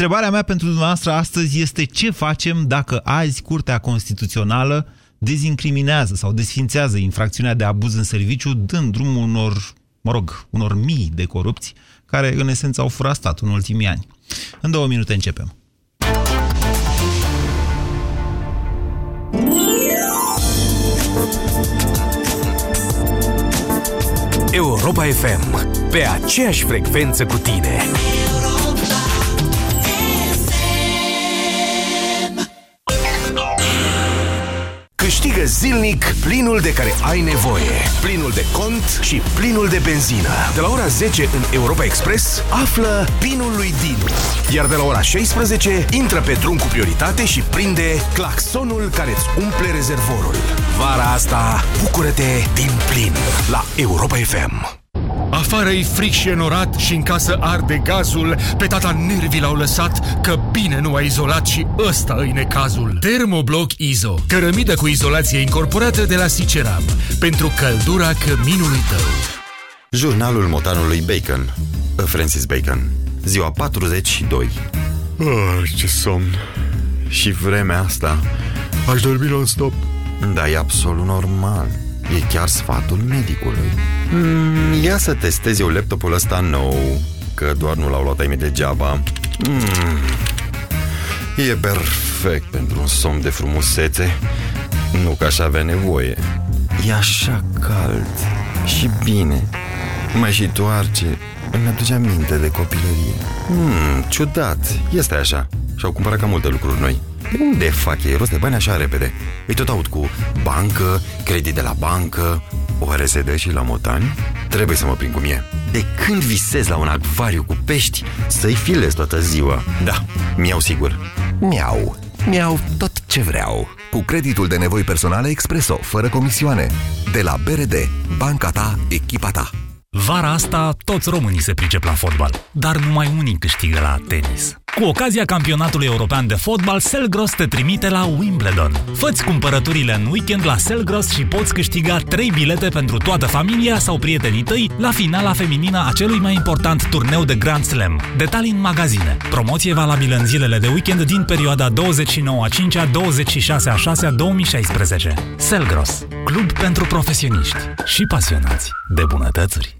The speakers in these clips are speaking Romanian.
Întrebarea mea pentru dumneavoastră astăzi este ce facem dacă azi Curtea Constituțională dezincriminează sau desfințează infracțiunea de abuz în serviciu, dând drumul unor, mă rog, unor mii de corupți care în esență au furat statul în ultimii ani. În două minute începem. Europa FM, pe aceeași frecvență cu tine. Câștigă zilnic plinul de care ai nevoie. Plinul de cont și plinul de benzină. De la ora 10 în Europa Express, află pinul lui Dinu. Iar de la ora 16, intră pe drum cu prioritate și prinde claxonul care îți umple rezervorul. Vara asta, bucură-te din plin la Europa FM. Afară e fric și enorat și în casă arde gazul, pe tata nervii l-au lăsat, că bine nu a izolat și ăsta îi necazul. Termobloc Izo, cărămidă cu izolație incorporată de la Siceram, pentru căldura căminului tău. Jurnalul motanului Bacon, Francis Bacon, ziua 42. Oh, ce somn! Și vremea asta... Aș dormi non-stop. Da, e absolut normal. E chiar sfatul medicului. Mm, ia să testez eu laptopul ăsta nou, că doar nu l-au luat ai mei degeaba. Mm, e perfect pentru un somn de frumusețe. Nu că aș avea nevoie. E așa cald și bine. Mai și toarce. Îmi aduce aminte de copilărie. Hmm, ciudat. Este așa. Și-au cumpărat cam multe lucruri noi. Unde fac ei rost de bani așa repede? Îi tot aud cu bancă, credit de la bancă, Oare se dă și la motani? Trebuie să mă prind cum e. De când visez la un acvariu cu pești, să-i filez toată ziua. Da, mi-au sigur. Miau. Miau tot ce vreau. Cu creditul de nevoi personale Expreso, fără comisioane. De la BRD, banca ta, echipa ta. Vara asta toți românii se pricep la fotbal, dar numai unii câștigă la tenis. Cu ocazia campionatului european de fotbal, Selgros te trimite la Wimbledon. Făți cumpărăturile în weekend la Selgros și poți câștiga 3 bilete pentru toată familia sau prietenii tăi la finala feminină a celui mai important turneu de Grand Slam. Detalii în magazine. Promoție valabilă în zilele de weekend din perioada 29 a 5 a 26 a 6 a 2016. Selgros, club pentru profesioniști și pasionați de bunătățuri.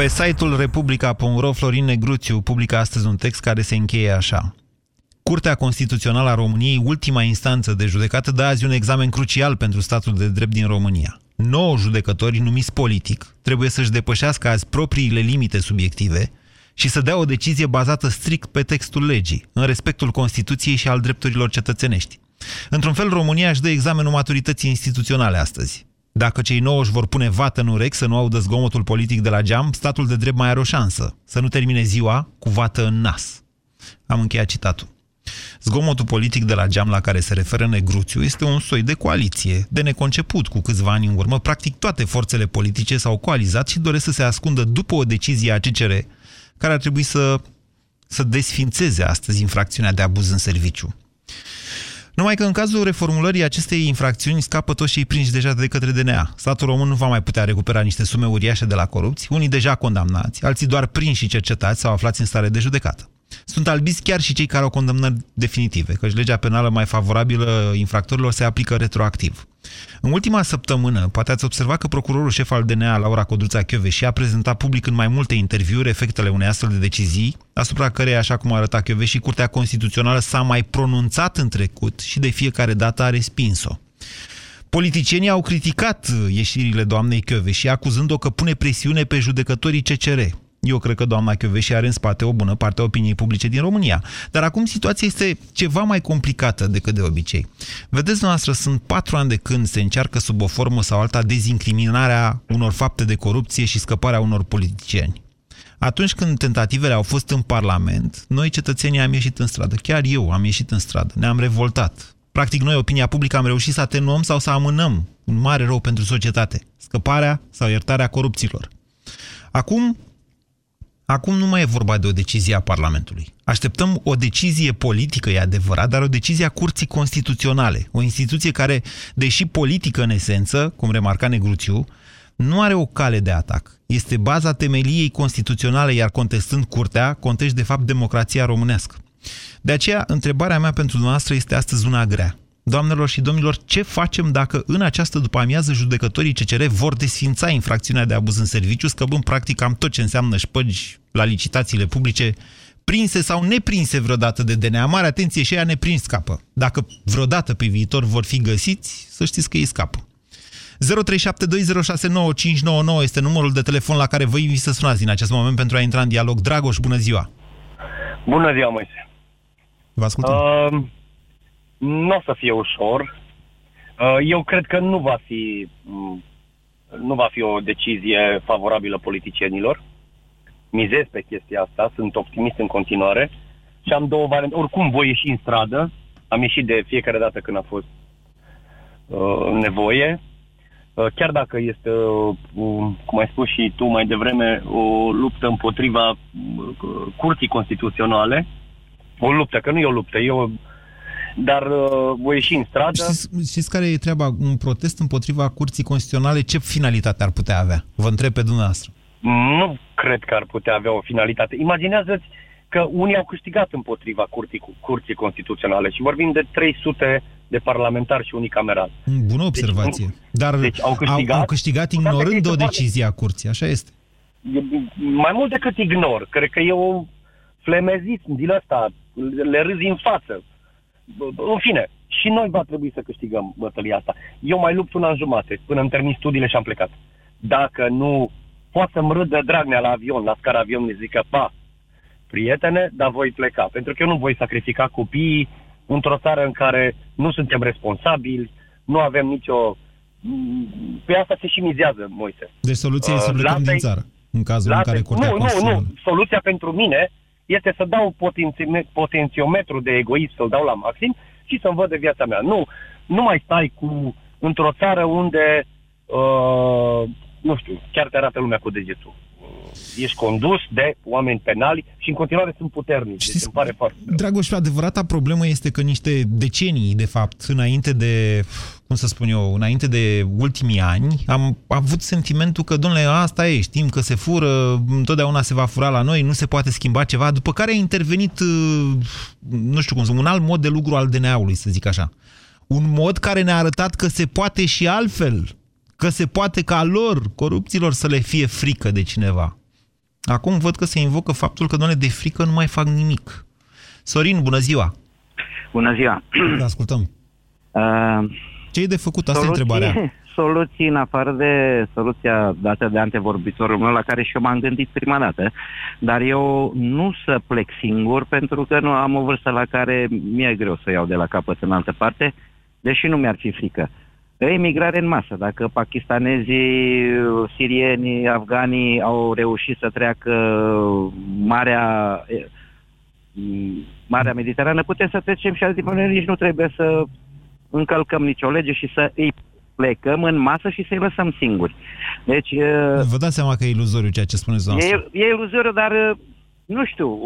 Pe site-ul republica.ro, Florin Negruțiu publică astăzi un text care se încheie așa. Curtea Constituțională a României, ultima instanță de judecată, dă azi un examen crucial pentru statul de drept din România. Nouă judecători numiți politic trebuie să-și depășească azi propriile limite subiective și să dea o decizie bazată strict pe textul legii, în respectul Constituției și al drepturilor cetățenești. Într-un fel, România își dă examenul maturității instituționale astăzi. Dacă cei nouă își vor pune vată în urechi să nu audă zgomotul politic de la geam, statul de drept mai are o șansă, să nu termine ziua cu vată în nas. Am încheiat citatul. Zgomotul politic de la geam la care se referă Negruțiu este un soi de coaliție, de neconceput cu câțiva ani în urmă. Practic toate forțele politice s-au coalizat și doresc să se ascundă după o decizie a CCR care ar trebui să, să desfințeze astăzi infracțiunea de abuz în serviciu. Numai că în cazul reformulării acestei infracțiuni scapă toți cei prinși deja de către DNA. Statul român nu va mai putea recupera niște sume uriașe de la corupți, unii deja condamnați, alții doar prinși și cercetați sau aflați în stare de judecată. Sunt albiți chiar și cei care au condamnări definitive, căci legea penală mai favorabilă infractorilor se aplică retroactiv. În ultima săptămână, poate ați observat că procurorul șef al DNA, Laura Codruța și a prezentat public în mai multe interviuri efectele unei astfel de decizii, asupra căreia, așa cum arăta și Curtea Constituțională s-a mai pronunțat în trecut și de fiecare dată a respins-o. Politicienii au criticat ieșirile doamnei și acuzând-o că pune presiune pe judecătorii CCR, eu cred că doamna Chioveși are în spate o bună parte a opiniei publice din România. Dar acum situația este ceva mai complicată decât de obicei. Vedeți, noastră, sunt patru ani de când se încearcă sub o formă sau alta dezincriminarea unor fapte de corupție și scăparea unor politicieni. Atunci când tentativele au fost în Parlament, noi cetățenii am ieșit în stradă. Chiar eu am ieșit în stradă. Ne-am revoltat. Practic, noi, opinia publică, am reușit să atenuăm sau să amânăm un mare rău pentru societate, scăparea sau iertarea corupților. Acum, acum nu mai e vorba de o decizie a Parlamentului. Așteptăm o decizie politică, e adevărat, dar o decizie a Curții Constituționale, o instituție care, deși politică în esență, cum remarca Negruțiu, nu are o cale de atac. Este baza temeliei constituționale, iar contestând curtea, contești de fapt democrația românească. De aceea, întrebarea mea pentru dumneavoastră este astăzi una grea. Doamnelor și domnilor, ce facem dacă în această după-amiază judecătorii CCR vor desfința infracțiunea de abuz în serviciu, scăbând practic cam tot ce înseamnă șpăgi la licitațiile publice, prinse sau neprinse vreodată de DNA. Mare atenție și ea neprins scapă. Dacă vreodată pe viitor vor fi găsiți, să știți că ei scapă. 0372069599 este numărul de telefon la care vă invit să sunați în acest moment pentru a intra în dialog. Dragoș, bună ziua! Bună ziua, Moise! Vă ascultăm. Uh, nu o să fie ușor. Uh, eu cred că nu va fi mm, nu va fi o decizie favorabilă politicienilor. Mizez pe chestia asta, sunt optimist în continuare și am două variante. Oricum voi ieși în stradă, am ieșit de fiecare dată când a fost uh, nevoie. Uh, chiar dacă este, uh, cum ai spus și tu mai devreme, o luptă împotriva uh, curții constituționale, o luptă, că nu e o luptă, e o... Dar uh, voi ieși în stradă... Știți, știți care e treaba? Un protest împotriva curții constituționale, ce finalitate ar putea avea? Vă întreb pe dumneavoastră. Nu cred că ar putea avea o finalitate. Imaginează-ți că unii au câștigat împotriva curții, curții constituționale și vorbim de 300 de parlamentari și unii camerali. Bună observație. Deci, Dar deci au câștigat, au, au câștigat ignorând o decizie a curții, așa este. Mai mult decât ignor. Cred că e o flemezism din ăsta, le râzi în față. În fine, și noi va trebui să câștigăm bătălia asta. Eu mai lupt un an jumate, până îmi termin studiile și am plecat. Dacă nu poate să-mi râdă Dragnea la avion, la scara avionului, zică, pa, prietene, dar voi pleca. Pentru că eu nu voi sacrifica copiii într-o țară în care nu suntem responsabili, nu avem nicio... Pe asta se și mizează, Moise. Deci soluția uh, e să plecăm din țară, în cazul în care Curtea Nu, nu, nu. Soluția pentru mine este să dau potențiometru de egoism, să-l dau la maxim și să-mi văd de viața mea. Nu, nu mai stai cu într-o țară unde, uh, nu știu, chiar te arată lumea cu degetul ești condus de oameni penali și în continuare sunt puternici. Știți, deci îmi pare foarte Dragoș, adevărata problemă este că niște decenii, de fapt, înainte de, cum să spun eu, înainte de ultimii ani, am avut sentimentul că, domnule, asta e, știm că se fură, întotdeauna se va fura la noi, nu se poate schimba ceva, după care a intervenit, uh, nu știu cum să un alt mod de lucru al DNA-ului, să zic așa. Un mod care ne-a arătat că se poate și altfel, că se poate ca lor, corupților, să le fie frică de cineva. Acum văd că se invocă faptul că, doamne, de frică nu mai fac nimic. Sorin, bună ziua! Bună ziua! Vă ascultăm. Uh, Ce e de făcut? Asta soluții, e întrebarea. Soluții în afară de soluția dată de antevorbitorul meu, la care și eu m-am gândit prima dată, dar eu nu să plec singur, pentru că nu am o vârstă la care mi-e greu să iau de la capăt în altă parte, deși nu mi-ar fi frică emigrare în masă. Dacă pakistanezii, sirienii, afganii au reușit să treacă Marea, Marea Mediterană, putem să trecem și alții până nici nu trebuie să încălcăm nicio lege și să îi plecăm în masă și să-i lăsăm singuri. Deci... Vă dați seama că e iluzoriu ceea ce spuneți dumneavoastră. E, e iluzoriu, dar nu știu,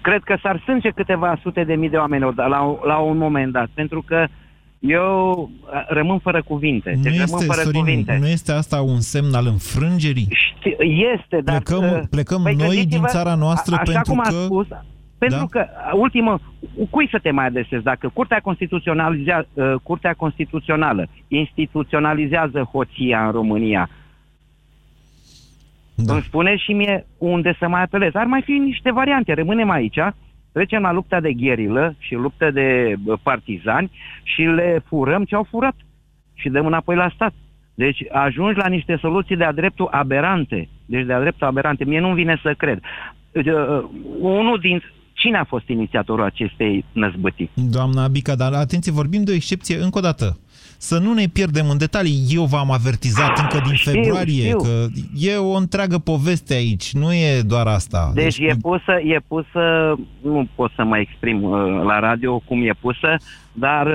cred că s-ar sânge câteva sute de mii de oameni la, la un moment dat, pentru că uh, eu rămân fără cuvinte. Nu, deci este, rămân fără Sorin, cuvinte. nu este asta un semn al înfrângerii? Ști, este, dar... Plecăm, plecăm păi noi din țara noastră așa pentru cum a că... Spus, pentru da? că, ultimă, cui să te mai adresezi? Dacă Curtea, Constituționalizea, uh, Curtea Constituțională instituționalizează hoția în România, da. îmi spune și mie unde să mai apelez. Ar mai fi niște variante. Rămânem aici, trecem la lupta de gherilă și luptă de partizani și le furăm ce au furat și dăm înapoi la stat. Deci ajungi la niște soluții de-a dreptul aberante. Deci de-a dreptul aberante. Mie nu vine să cred. Uh, unul din... Cine a fost inițiatorul acestei năzbătiri? Doamna Bica, dar atenție, vorbim de o excepție încă o dată. Să nu ne pierdem în detalii. Eu v-am avertizat încă din Știu, februarie știu. că e o întreagă poveste aici, nu e doar asta. Deci e pusă, e pusă, nu pot să mă exprim uh, la radio cum e pusă, dar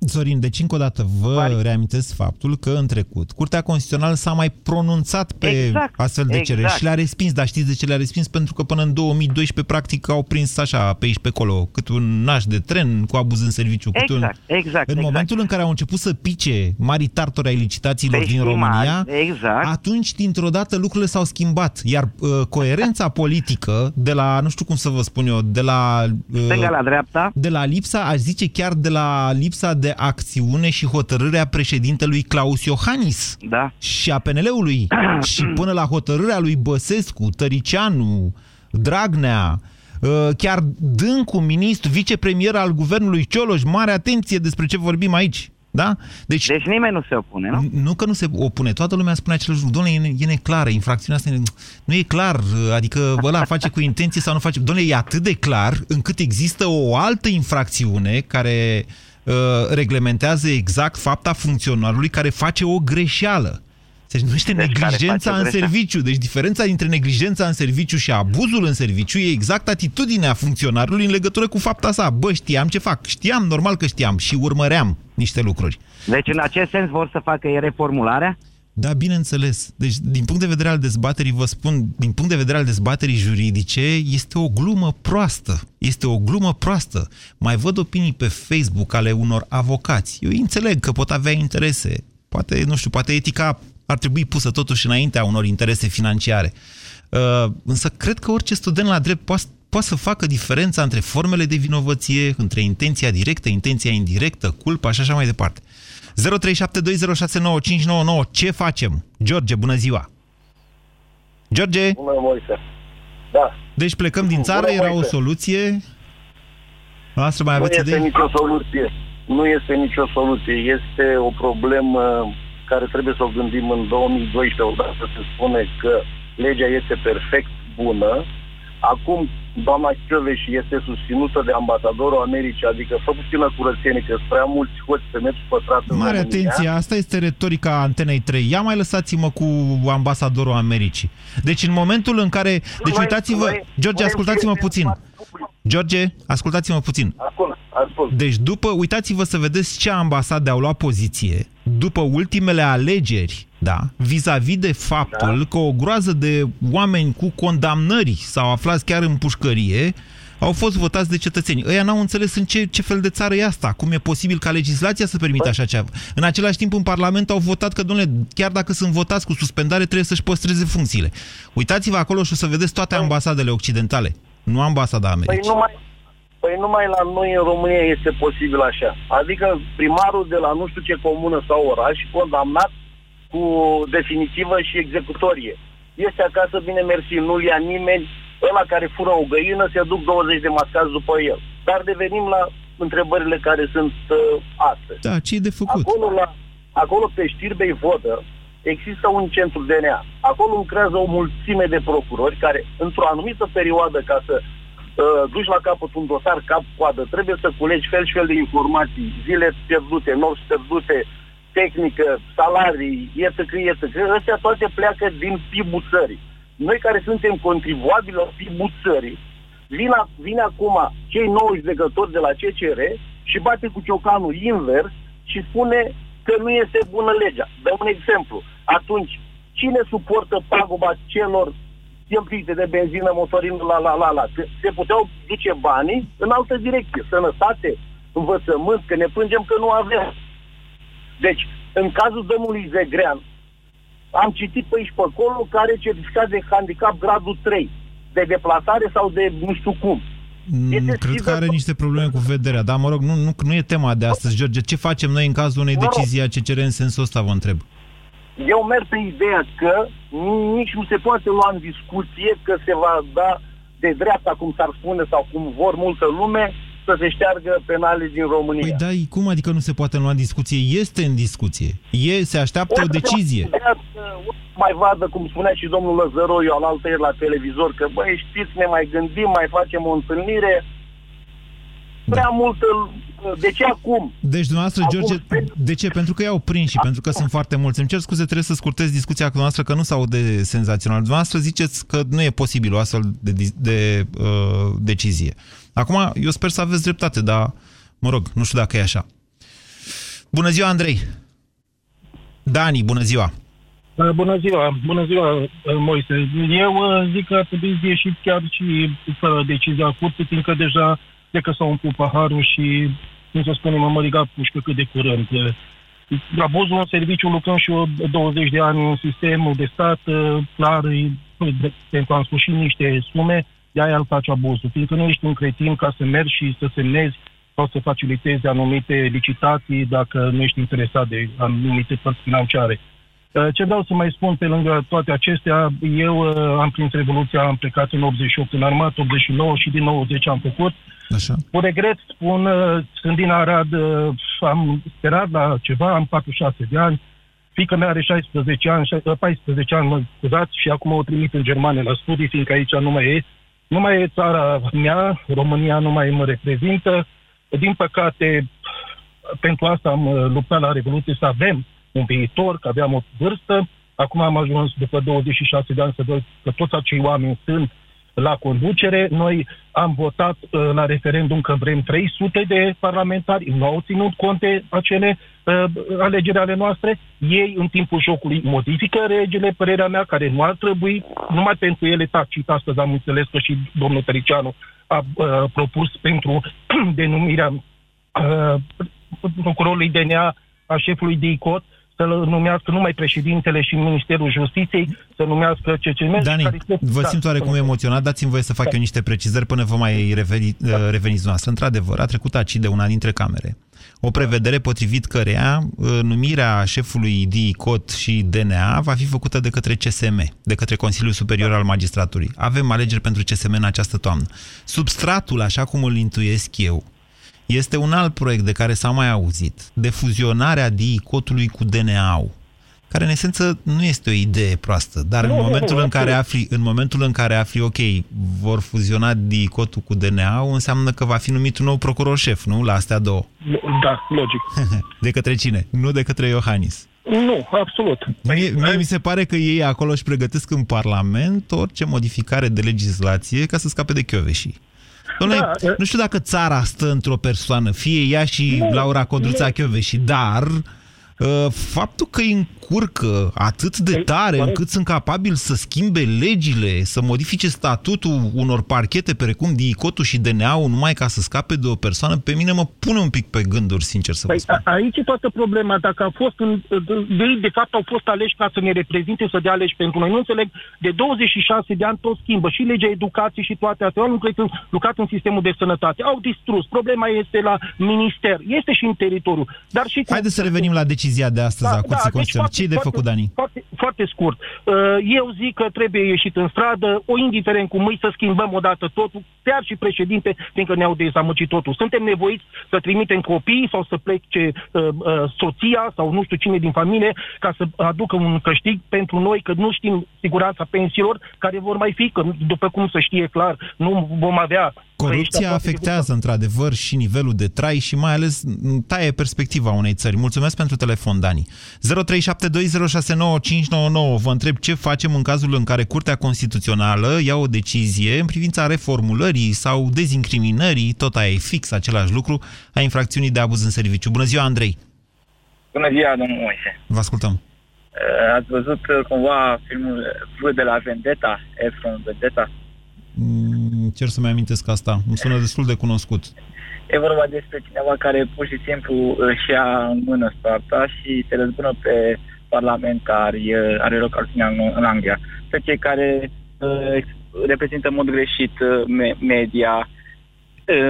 uh, Sorin, deci încă o dată vă Vari- reamintesc faptul că în trecut Curtea Constituțională s-a mai pronunțat pe Exact, astfel de cereri exact. și le-a respins, dar știți de ce le-a respins? Pentru că până în 2012 practic au prins așa pe aici pe acolo cât un naș de tren cu abuz în serviciu. cât exact, un... exact. În exact. momentul în care au început să pice mari tartori ai licitațiilor Pe din estimare, România, exact. atunci, dintr-o dată, lucrurile s-au schimbat. Iar uh, coerența politică, de la, nu știu cum să vă spun eu, de la... Uh, Stânga la dreapta, de la lipsa, aș zice chiar de la lipsa de acțiune și hotărârea președintelui Claus Iohannis da. și a PNL-ului și până la hotărârea lui Băsescu, Tăricianu, Dragnea, uh, chiar Dâncu, ministru, vicepremier al guvernului Cioloș, mare atenție despre ce vorbim aici. Da? Deci, Deci nimeni nu se opune, nu? nu că nu se opune, toată lumea spune același lucru. Doamne, e, ne- e neclară, infracțiunea asta e- nu e clar, adică ăla face cu intenție sau nu face. Doamne, e atât de clar încât există o altă infracțiune care uh, reglementează exact fapta funcționarului care face o greșeală. Deci nu este Deci care neglijența face o în greșeală. serviciu. Deci diferența dintre neglijența în serviciu și abuzul în serviciu e exact atitudinea funcționarului în legătură cu fapta sa. Bă, știam ce fac. Știam, normal că știam și urmăream niște lucruri. Deci în acest sens vor să facă e reformularea? Da, bineînțeles. Deci, din punct de vedere al dezbaterii, vă spun, din punct de vedere al dezbaterii juridice, este o glumă proastă. Este o glumă proastă. Mai văd opinii pe Facebook ale unor avocați. Eu înțeleg că pot avea interese. Poate, nu știu, poate etica ar trebui pusă totuși înaintea unor interese financiare. Uh, însă cred că orice student la drept poate poate să facă diferența între formele de vinovăție, între intenția directă, intenția indirectă, culpa și așa mai departe. 0372069599. Ce facem? George, bună ziua! George, Bună, Moise. Da. deci plecăm din țară, Bună, era o Moise. soluție. Noastră mai Nu aveți este idei? nicio soluție. Nu este nicio soluție. Este o problemă care trebuie să o gândim în 2012. Odată se spune că legea este perfect bună. Acum, doamna Chioveș este susținută de ambasadorul Americii, adică fă puțină curățenie, că sunt prea mulți hoți pe metru pătrat în Mare România. atenție, asta este retorica Antenei 3. Ia mai lăsați-mă cu ambasadorul Americii. Deci în momentul în care... Deci Noi- uitați-vă, noi- George, noi ascultați-mă suntem puțin. George, ascultați-mă puțin. Ascult, ascult. Deci după, uitați-vă să vedeți ce ambasade au luat poziție după ultimele alegeri, da, vis-a-vis de faptul da. că o groază de oameni cu condamnări sau aflați chiar în pușcărie au fost votați de cetățeni. Ăia n-au înțeles în ce, ce fel de țară e asta, cum e posibil ca legislația să permită așa ceva. În același timp, în Parlament au votat că, domnule, chiar dacă sunt votați cu suspendare, trebuie să-și păstreze funcțiile. Uitați-vă acolo și o să vedeți toate ambasadele occidentale, nu ambasada Păi Americii. numai, păi numai la noi în România este posibil așa. Adică primarul de la nu știu ce comună sau oraș, condamnat cu definitivă și executorie. Este acasă, bine mersi, nu-l ia nimeni, ăla care fură o găină, se duc 20 de mascați după el. Dar devenim la întrebările care sunt uh, astăzi. Da, ce e de făcut? Acolo, la, acolo pe Știrbei Vodă există un centru DNA. Acolo lucrează o mulțime de procurori care, într-o anumită perioadă, ca să uh, duci la capăt un dosar cap-coadă, trebuie să culegi fel și fel de informații, zile pierdute, nopți pierdute, tehnică, salarii, etc., etc. Astea toate pleacă din PIB-ul țării. Noi care suntem contribuabili la PIB-ul țării, vin, a, vin acum cei 9 judecători de la CCR și bate cu ciocanul invers și spune că nu este bună legea. Dăm un exemplu. Atunci, cine suportă paguba celor cheltuite de benzină, motorină, la, la, la, la? Că Se puteau duce banii în altă direcție. Sănătate, învățământ, că ne plângem că nu avem. Deci, în cazul domnului Zegrean, am citit pe aici pe acolo care certificat de handicap gradul 3, de deplasare sau de nu știu cum. Mm, Este Cred că sigur- are niște probleme cu vederea, dar mă rog, nu, nu, nu e tema de astăzi, George. Ce facem noi în cazul unei Mă rog. decizii a CCR în sensul ăsta, vă întreb? Eu merg pe ideea că nici nu se poate lua în discuție că se va da de dreapta, cum s-ar spune, sau cum vor multă lume, să se șteargă penale din România. Păi da, cum adică nu se poate lua în discuție? Este în discuție. E, se așteaptă o decizie. Să mai vadă, cum spunea și domnul Lăzăroiu al altăieri la televizor, că băi, știți, ne mai gândim, mai facem o întâlnire. Prea multă, De ce acum? Deci, dumneavoastră, Acum, George, de ce? Pentru că i-au prins și pentru că sunt foarte mulți. Îmi cer scuze, trebuie să scurtez discuția cu dumneavoastră, că nu s aude senzațional. Dumneavoastră ziceți că nu e posibil o astfel de, de, de uh, decizie. Acum, eu sper să aveți dreptate, dar, mă rog, nu știu dacă e așa. Bună ziua, Andrei! Dani, bună ziua! Uh, Bună ziua, bună ziua, uh, Moise. Eu uh, zic că ar trebui să ieșiți chiar și fără decizia curții, fiindcă deja de că s-a umplut paharul și, cum să spunem, am mărigat pușcă cât de curând. Uh, Abuzul în serviciu, lucrăm și eu 20 de ani în sistemul de stat, uh, clar, e- de- pentru a sfârși niște sume, de aia îl faci abuzul. Fiindcă nu ești un cretin ca să mergi și să semnezi sau să facilitezi anumite licitații dacă nu ești interesat de anumite părți financiare. Uh, Ce vreau să mai spun pe lângă toate acestea, eu uh, am prins Revoluția, am plecat în 88 în armată, 89 și din 90 am făcut. Așa. Cu regret spun, uh, sunt din Arad, uh, am sperat la ceva, am 46 de ani, fica mea are 16 ani, șa- uh, 14 ani, mă scuzați, și acum o trimit în Germania la studii, fiindcă aici nu mai e. Nu mai e țara mea, România nu mai mă reprezintă. Din păcate, pentru asta am uh, luptat la Revoluție să avem un viitor, că aveam o vârstă. Acum am ajuns după 26 de ani să văd că toți acei oameni sunt la conducere. Noi am votat uh, la referendum că vrem 300 de parlamentari, nu au ținut cont de acele uh, alegeri ale noastre. Ei, în timpul jocului, modifică regele, părerea mea, care nu ar trebui, numai pentru ele tacit. Astăzi am înțeles că și domnul Tăricianu a uh, propus pentru denumirea uh, procurorului DNA a șefului de ICOT să-l numească numai președintele și Ministerul Justiției, să numească CCM. Dani, care este- vă Da, simt oarecum emoționat, dați-mi voie să fac Da. eu niște precizări până vă mai reveni, uh, reveniți noastră. Într-adevăr, a trecut aici de una dintre camere. O prevedere potrivit cărea uh, numirea șefului DICOT și DNA va fi făcută de către CSM, de către Consiliul Superior al Magistraturii. Avem alegeri pentru CSM în această toamnă. Substratul, așa cum îl intuiesc eu, este un alt proiect de care s-a mai auzit, de fuzionarea DICOT-ului cu DNA-ul care în esență nu este o idee proastă, dar Nu, în nu, momentul nu, în care absolut. afli, în momentul în care afli, ok, vor fuziona DICOT-ul cu DNA-ul, înseamnă că va fi numit un nou procuror șef, nu? La astea două. Da, logic. De către cine? Nu de către Iohannis. Nu, absolut. Mie, mie mi se pare că ei acolo își pregătesc în Parlament orice modificare de legislație ca să scape de chioveșii. Dom'le, Da, e- nu știu dacă țara stă într-o persoană, fie ea și Nu, Laura Codruța nu. Chioveși, dar uh, faptul că îi încurcă atât de Păi, tare corect. încât sunt capabili să schimbe legile, să modifice statutul unor parchete precum DICOT-ul și DNA-ul numai ca să scape de o persoană, pe mine mă pune un pic pe gânduri, sincer să vă Păi, spun. a, aici e toată problema. Dacă a fost în, de, de fapt au fost aleși ca să ne reprezinte, să dea aleși pentru noi. Nu înțeleg, de 26 de ani tot schimbă. Și legea educației și toate astea. Au lucrat în, lucrat în sistemul de sănătate. Au distrus. Problema este la minister. Este și în teritoriu. Dar și cu- Haideți să revenim la decizia de astăzi a Curții deci Constituționale. Ce e de foarte, făcut, Dani? Foarte, foarte scurt. Uh, Eu zic că trebuie ieșit în stradă, o indiferent cum îi, să schimbăm odată totul, chiar și președinte, fiindcă ne-au dezamăgit totul. Suntem nevoiți să trimitem copii sau să plece uh, uh, soția sau nu știu cine din familie ca să aducă un câștig pentru noi, că nu știm siguranța pensiilor care vor mai fi, că după cum să știe clar, nu vom avea Corupția afectează într-adevăr și nivelul de trai și mai ales m, taie perspectiva unei țări. Mulțumesc pentru telefon, Dani. 0372069599. Vă întreb ce facem în cazul în care Curtea Constituțională ia o decizie în privința reformulării sau dezincriminării, tot aia e fix același lucru, a infracțiunii de abuz în serviciu. Bună ziua, Andrei! Bună ziua, domnul Moise. Vă ascultăm. Uh, Ați văzut uh, cumva filmul V de la Vendetta, Efron Vendetta? Mm, Cer să-mi amintesc asta. Îmi sună destul de cunoscut. E vorba despre cineva care pur și simplu își ia în mână soarta și se răzbună pe parlamentari, uh, are loc acțiunea în, în Anglia. Pe cei care uh, ex- reprezintă în mod greșit uh, me- media.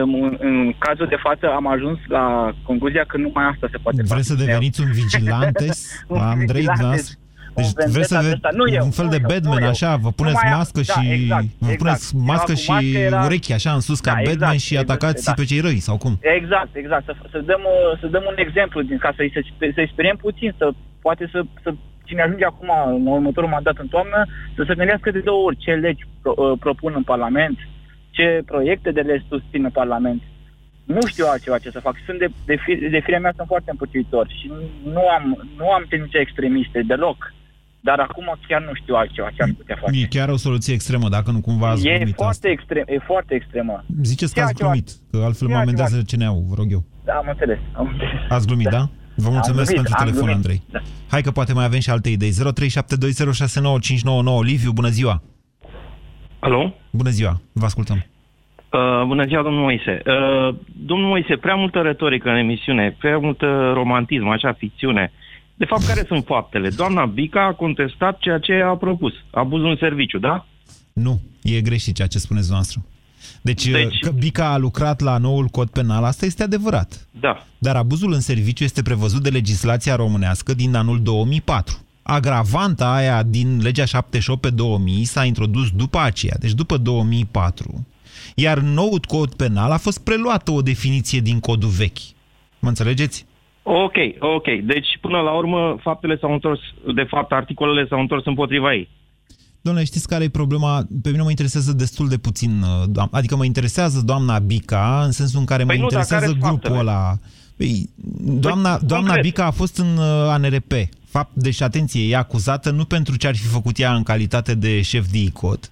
În, în cazul de față am ajuns la concluzia că numai asta se poate Vreți să face. deveniți un vigilantes? Un Andrei, vigilantes, dumneavoastră? Deci un vreți să vendetta ve- ăsta. Nu eu, un fel nu de eu, Batman, nu eu. așa, vă puneți Numai- mască da, și exact, vă puneți exact. mască Era cu și mască, era- urechi așa în sus ca Da, Batman exact, și exact, atacați da. pe cei răi sau cum? Exact, exact. Să, să, dăm, uh, să dăm un exemplu din ca să-i, să, să speriem puțin, să poate să, să cine ajunge acum în următorul mandat în toamnă, să se gândească de două ori ce legi pro, uh, propun în Parlament, ce proiecte de legi susțin în Parlament. Nu știu altceva ce să fac. Sunt de, de, fi, de firea mea sunt foarte împotrivitor și nu am, nu am tendințe extremiste deloc. Dar acum chiar nu știu altceva ce am putea face. E chiar o soluție extremă, dacă nu cumva ați E glumit foarte, asta. extrem, e foarte extremă. Ziceți că Ce ați altceva? glumit, că altfel mă Ce amendează altceva? CNA-ul, vă rog eu. Da, am înțeles. Am înțeles. Ați glumit, da? Vă Am mulțumesc glumit, pentru am telefon, glumit. Andrei. Da. Hai că poate mai avem și alte idei. 0372069599. Liviu, bună ziua! Alo? Bună ziua, vă ascultăm. Uh, bună ziua, domnul Moise. Uh, domnul Moise, prea multă retorică în emisiune, prea multă romantism, așa, ficțiune. De fapt, care sunt faptele? Doamna Bica a contestat ceea ce a propus. Abuzul în serviciu, da? Nu, e greșit ceea ce spuneți noastră. Deci, Deci- că Bica a lucrat la noul cod penal, asta este adevărat. Da. Dar abuzul în serviciu este prevăzut de legislația românească din anul 2004. Agravanta aia din legea 78 pe 2000 s-a introdus după aceea, deci după 2004. Iar noul cod penal a fost preluată o definiție din codul vechi. Mă înțelegeți? Ok, ok. Deci, până la urmă, faptele s-au întors, de fapt, articolele s-au întors împotriva ei. Domnule, știți care e problema? Pe mine mă interesează destul de puțin, uh, doam- adică mă interesează doamna Bica, în sensul în care Păi mă nu, dar interesează care-s grupul faptele? ăla. Păi, doamna, doamna concret. Bica a fost în uh, ANRP. Fapt, deci, atenție, e acuzată nu pentru ce ar fi făcut ea în calitate de șef de ICOT,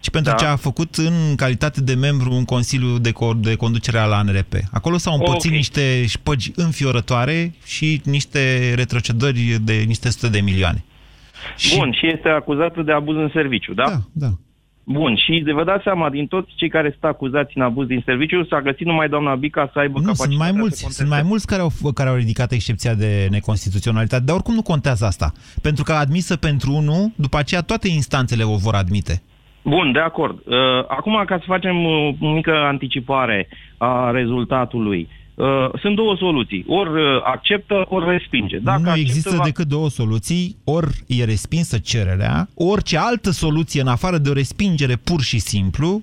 ci pentru Da. ce a făcut în calitate de membru în Consiliul de, Co- de Conducere al ANRP. Acolo s-au împărțit Ok. niște șpăgi înfiorătoare și niște retrocedări de niște sute de milioane. Bun, și este acuzată de abuz în serviciu, da? Da, da. Bun, și de vă dați seama, din toți cei care sunt acuzați în abuz din serviciu, s-a găsit numai doamna Bica să aibă Nu, capacitatea sunt mai să mulți, conteste. sunt mai mulți care au, care au ridicat excepția de neconstituționalitate, dar oricum nu contează asta. Pentru că admisă pentru unul, după aceea toate instanțele o vor admite. Bun, de acord. Uh, acum, ca să facem uh, o mică anticipare a rezultatului, uh, sunt două soluții. Ori uh, acceptă, ori respinge. Dacă nu acceptă, există va... decât două soluții, ori e respinsă cererea, orice altă soluție în afară de o respingere pur și simplu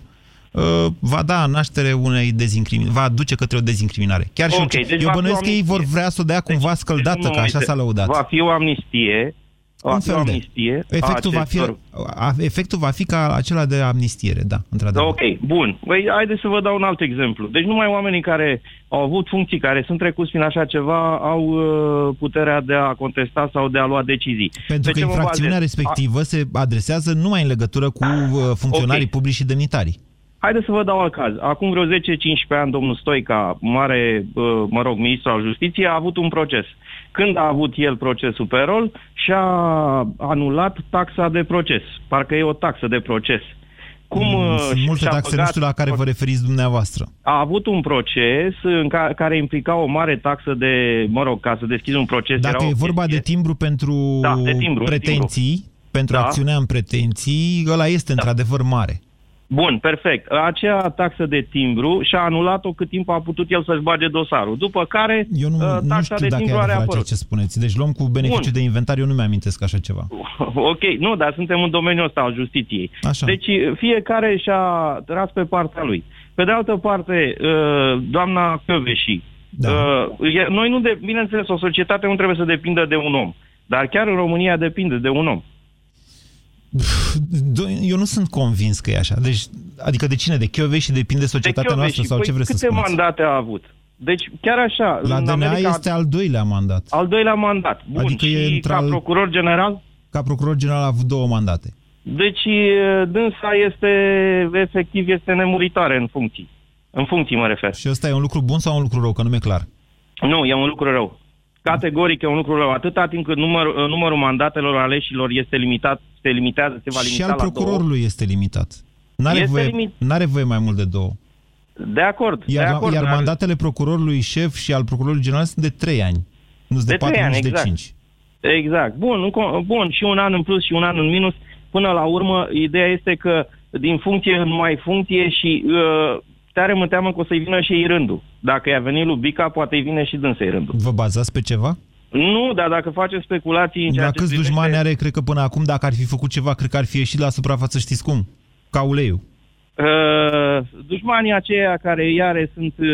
uh, va da naștere unei dezincriminări, va duce către o dezincriminare. Chiar și Ok, eu, deci eu va fi bănuiesc o că ei vor amnistie. vrea să o dea cumva scăldată, Domnul că așa Moise, s-a lăudat. Va fi o amnistie. Va Un fi o fel de. amnistie. a Efectul va, fi, acestor- a- efectul va fi ca acela de amnistiere, da, într-adevăr. Ok, bun. Păi, haideți să vă dau un alt exemplu. Deci numai oamenii care au avut funcții, care sunt trecuți prin așa ceva, au uh, puterea de a contesta sau de a lua decizii. Pentru Pe că ce mă infracțiunea bazez? respectivă se adresează numai în legătură cu uh, funcționarii Ok. publici și demnitarii. Haideți să vă dau alt caz. Acum vreo 10-15 ani, domnul Stoica, mare, uh, mă rog, ministru al justiției, a avut un proces. Când a avut el procesul pe rol, și-a anulat taxa de proces. Parcă e o taxă de proces. Cum uh, Mm, Sunt multe și-a taxe, nu băgat- știu la care vă referiți dumneavoastră. a avut un proces în ca, care implica o mare taxă de, mă rog, ca să deschizi un proces. Dacă era e o vorba de timbru pentru Da, de timbru, pretenții, pentru Da. acțiunea în pretenții, ăla este într-adevăr mare. Bun, perfect. Acea taxă de timbru și-a anulat-o cât timp a putut el să-și bage dosarul. După care Eu nu, uh, nu taxa știu de dacă e timbru are adevărat ceea apărut. ce spuneți. Deci luăm cu beneficiu Bun. de inventar, eu nu mi-amintesc așa ceva. Ok, nu, dar suntem în domeniul ăsta al justiției. Așa. Deci fiecare și-a tras pe partea lui. Pe de altă parte, uh, doamna Căveși, Da. uh, e- noi nu, de, bineînțeles, o societate nu trebuie să depindă de un om. Dar chiar în România depinde de un om. Do- Eu nu sunt convins că e așa. Deci, adică de cine? De Chiove și depinde societatea Chioveși, noastră sau păi ce vreți să câte spuneți? mandate a avut? Deci, chiar așa, La în DNA America, este al doilea mandat. al doilea mandat. Bun, Adică e și într-al- ca procuror general? Ca procuror general a avut două mandate. Deci, e, dânsa este, efectiv, este nemuritoare în funcții. În funcții mă refer. Și ăsta e un lucru bun sau un lucru rău? Că nu mi-e clar. Nu, e un lucru rău. Categoric e un lucru rău. Atâta timp cât număr, numărul mandatelor aleșilor este limitat, se limitează, se va și limita al la două. procurorului este limitat. N-are Este voie, limit- n-are voie mai mult de două. De acord, Iar, de la- acord. iar dar- mandatele procurorului șef și al procurorului general sunt de trei ani. Nu sunt de, De patru, trei ani, nici de exact. cinci. Exact. Bun, în co- bun, și un an în plus și un an în minus. Până la urmă, ideea este că din funcție în mai funcție și uh, tare mă teamă că o să-i vină și ei rândul. Dacă i-a venit lui Bica, poate îi vine și dânsei rândul. Vă bazați pe ceva? Nu, dar dacă facem speculații în ceea La ce câți privește- dușmani are, cred că până acum, dacă ar fi făcut ceva, cred că ar fi ieșit la suprafață, știți cum? Ca uleiul. Uh, dușmanii aceia care i are sunt uh,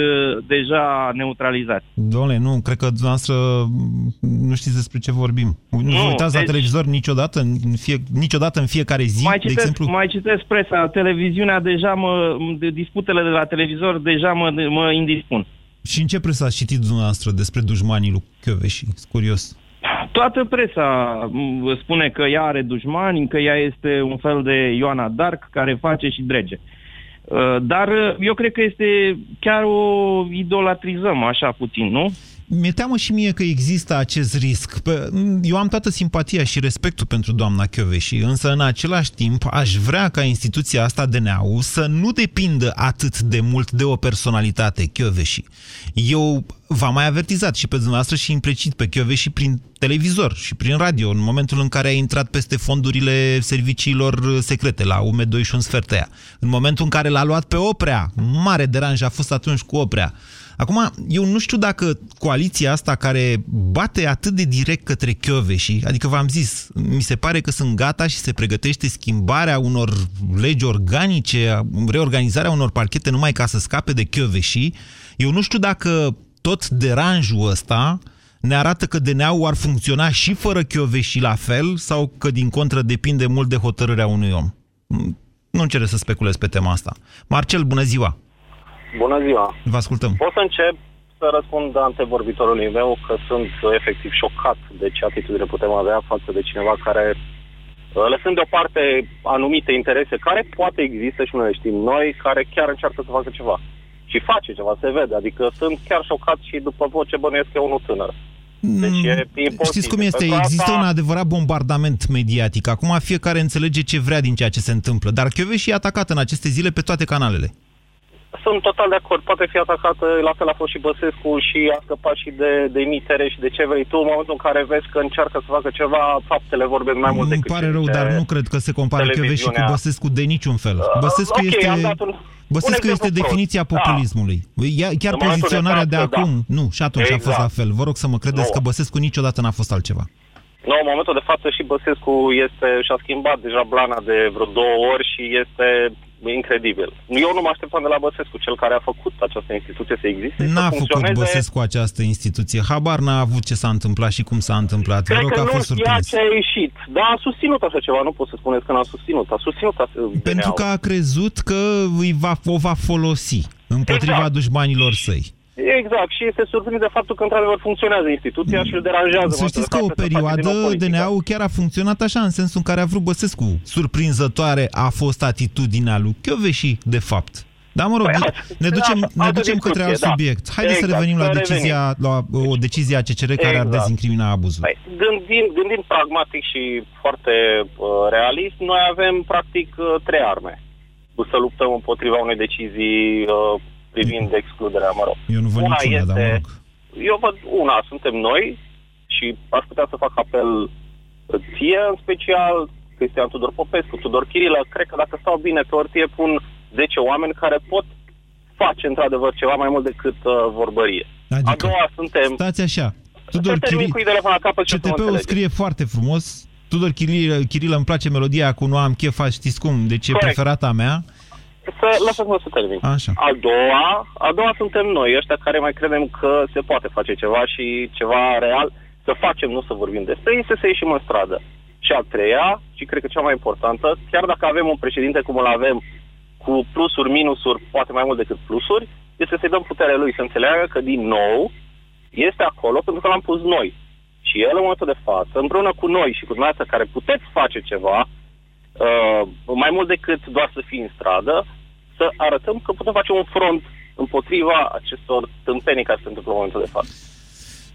deja neutralizați. Domnule, nu, cred că dumneavoastră m, nu știți despre ce vorbim. Nu, Nu, vă uitați la deci- televizor niciodată, în fie, niciodată în fiecare zi, mai, de citesc, exemplu? mai citesc presa, televiziunea deja mă, de disputele de la televizor deja mă, mă indispun. Și în ce presă ați citit dumneavoastră despre dușmanii lui Chioveși? Curios. Toată presa m, spune că ea are dușmani, că ea este un fel de Ioana Dark care face și drege. Uh, Dar uh, eu cred că este chiar o idolatrizăm așa puțin, nu? Mi-e teamă și mie că există acest risc. Pe- Eu am toată simpatia și respectul pentru doamna Chioveși, însă în același timp aș vrea ca instituția asta DNA-ul să nu depindă atât de mult de o personalitate, Chioveși. Eu v-am mai avertizat și pe dumneavoastră și implicit pe Chioveși prin televizor și prin radio, în momentul în care a intrat peste fondurile serviciilor secrete la UME2 și un sfert aia. În momentul în care l-a luat pe Oprea, mare deranj a fost atunci cu Oprea. Acum, eu nu știu dacă coaliția asta care bate atât de direct către Chioveși, adică v-am zis, mi se pare că sunt gata și se pregătește schimbarea unor legi organice, reorganizarea unor parchete numai ca să scape de Chioveși, eu nu știu dacă tot deranjul ăsta ne arată că DNA-ul ar funcționa și fără Chioveși la fel sau că din contră depinde mult de hotărârea unui om. Nu cere să speculez pe tema asta. Marcel, bună ziua! Bună ziua! Vă ascultăm. Pot să încep să răspund antevorbitorului meu că sunt uh, efectiv șocat de ce atitudine putem avea față de cineva care, uh, lăsând deoparte anumite interese care poate există și noi le știm noi, care chiar încearcă să facă ceva. Și face ceva, se vede. Adică sunt chiar șocat și după voce bănuiesc că e unul tânăr. Deci e imposibil. Mm, Știți cum este? Pentru asta- Există un adevărat bombardament mediatic. Acum fiecare înțelege ce vrea din ceea ce se întâmplă. Dar Chioveși e atacat în aceste zile pe toate canalele. Sunt total de acord. Poate fi atacată, la fel a fost și Băsescu și a scăpat și de, de emitere și de ce vrei tu. În momentul în care vezi că încearcă să facă ceva, faptele vorbesc mai mult Îmi decât pare ce rău, zice dar nu cred că se compară Chioveși cu televiziunea. Băsescu de niciun fel. Băsescu ok, este, am dat un- Băsescu un este exemplu definiția prost. Da. populismului. Ea, chiar În momentul de poziționarea de, față, da. acum, nu, și atunci a fost Exact. la fel. Vă rog să mă credeți Nu. că Băsescu niciodată n-a fost altceva. Nu, în momentul de față și Băsescu este, și-a schimbat deja blana de vreo două ori și este incredibil. Eu nu mă așteptam de la Băsescu, cel care a făcut această instituție să existe, N-a să făcut funcționeze. Băsescu această instituție. Habar n-a avut ce s-a întâmplat și cum s-a întâmplat. Vă Cred rog că că a nu fost știa surprins. ce a ieșit. Dar a susținut așa ceva, nu pot să spuneți că n-a susținut. A susținut asta. Pentru că a crezut că îi va, o va folosi împotriva Exact. dușmanilor săi. Exact, și este surprins de faptul că într-adevăr funcționează instituția și îl deranjează. Să știți că o perioadă DNA-ul chiar a funcționat așa, în sensul în care a vrut Băsescu. Surprinzătoare a fost atitudinea lui Chioveși, de fapt. Dar mă rog, Păi, ne, asta- ne ducem, da, ne altă ducem către alt discuție, da. subiect. Haideți să Exact, revenim la să decizia, la o decizie a CCR care ar Exact. dezincrimina abuzul. Păi, gândind, gândind pragmatic și foarte uh, realist, noi avem practic uh, trei arme să luptăm împotriva unei decizii uh, privind excluderea, mă rog. Eu nu văd Una niciuna, dar mă este- rog. Eu văd una, suntem noi și aș putea să fac apel ție în special, Cristian Tudor Popescu, Tudor Chirilă, cred că dacă stau bine pe ortie pun 10 oameni care pot face într-adevăr ceva mai mult decât uh, vorbărie. Adică, A doua suntem... Stați așa. Tudor Să termin Chiri... cu ideile până la capăt și o să mă CTP-ul înțelegeți. scrie foarte frumos. Tudor Chirilă, Chirilă îmi place melodia cu Nu am chef, știți cum, deci e Corect. preferata mea. Să, lasă-mă să termin. Așa. A doua, a doua suntem noi, ăștia care mai credem că se poate face ceva și ceva real, să facem, nu să vorbim despre, este să ieșim în stradă. Și a treia, și cred că cea mai importantă, chiar dacă avem un președinte cum îl avem, cu plusuri, minusuri, poate mai mult decât plusuri, este să-i dăm puterea lui să înțeleagă că, din nou, este acolo pentru că l-am pus noi. Și el, în momentul de față, împreună cu noi și cu dumneavoastră care puteți face ceva, uh, mai mult decât doar să fii în stradă, să arătăm că putem face un front împotriva acestor tâmpenii care se întâmplă în momentul de față.